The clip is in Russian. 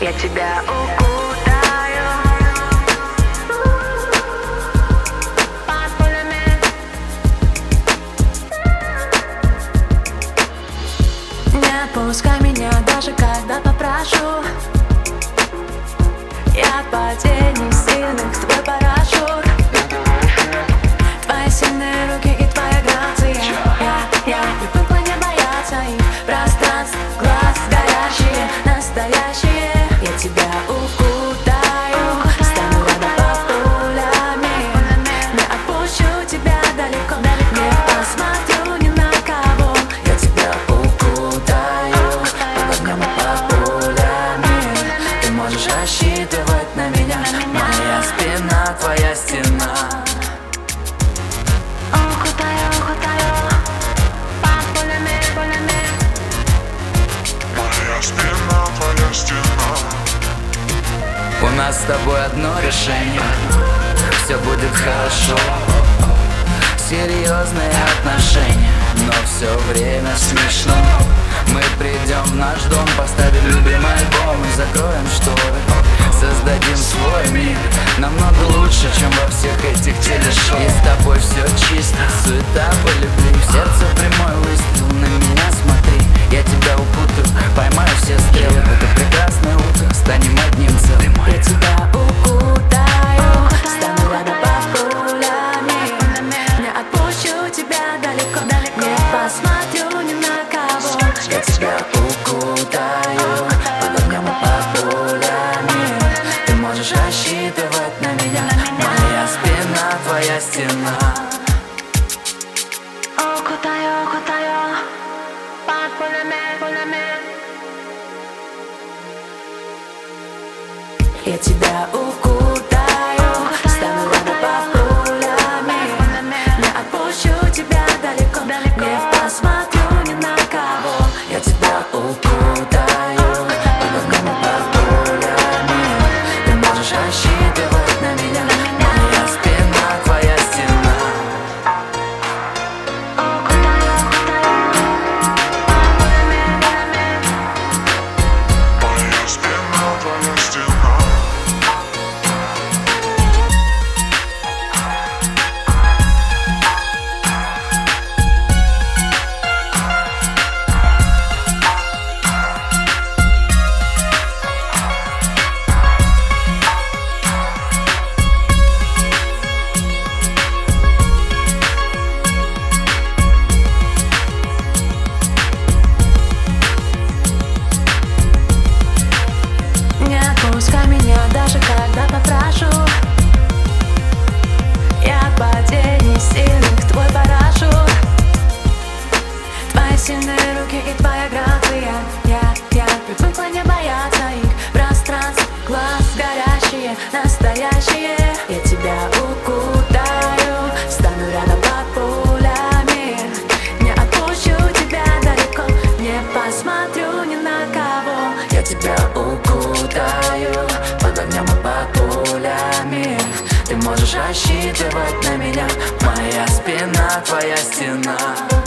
я тебя укутаю. Не пускай меня даже когда попрошу. Я потею сильных твой пора тобой одно решение. Все будет хорошо. Серьезные отношения Но все время смешно. Мы придем в наш дом Поставим любимый альбом и закроем шторы. Создадим свой мир Намного лучше, чем во всех этих телешоу. И с тобой все чисто, суета Я тебя укутаю. Под огнем и Ты можешь рассчитывать на меня Моя спина, твоя стена Укутаю, укутаю Под пулями, Я тебя укутаю не плевать на меня. Моя спина, твоя стена.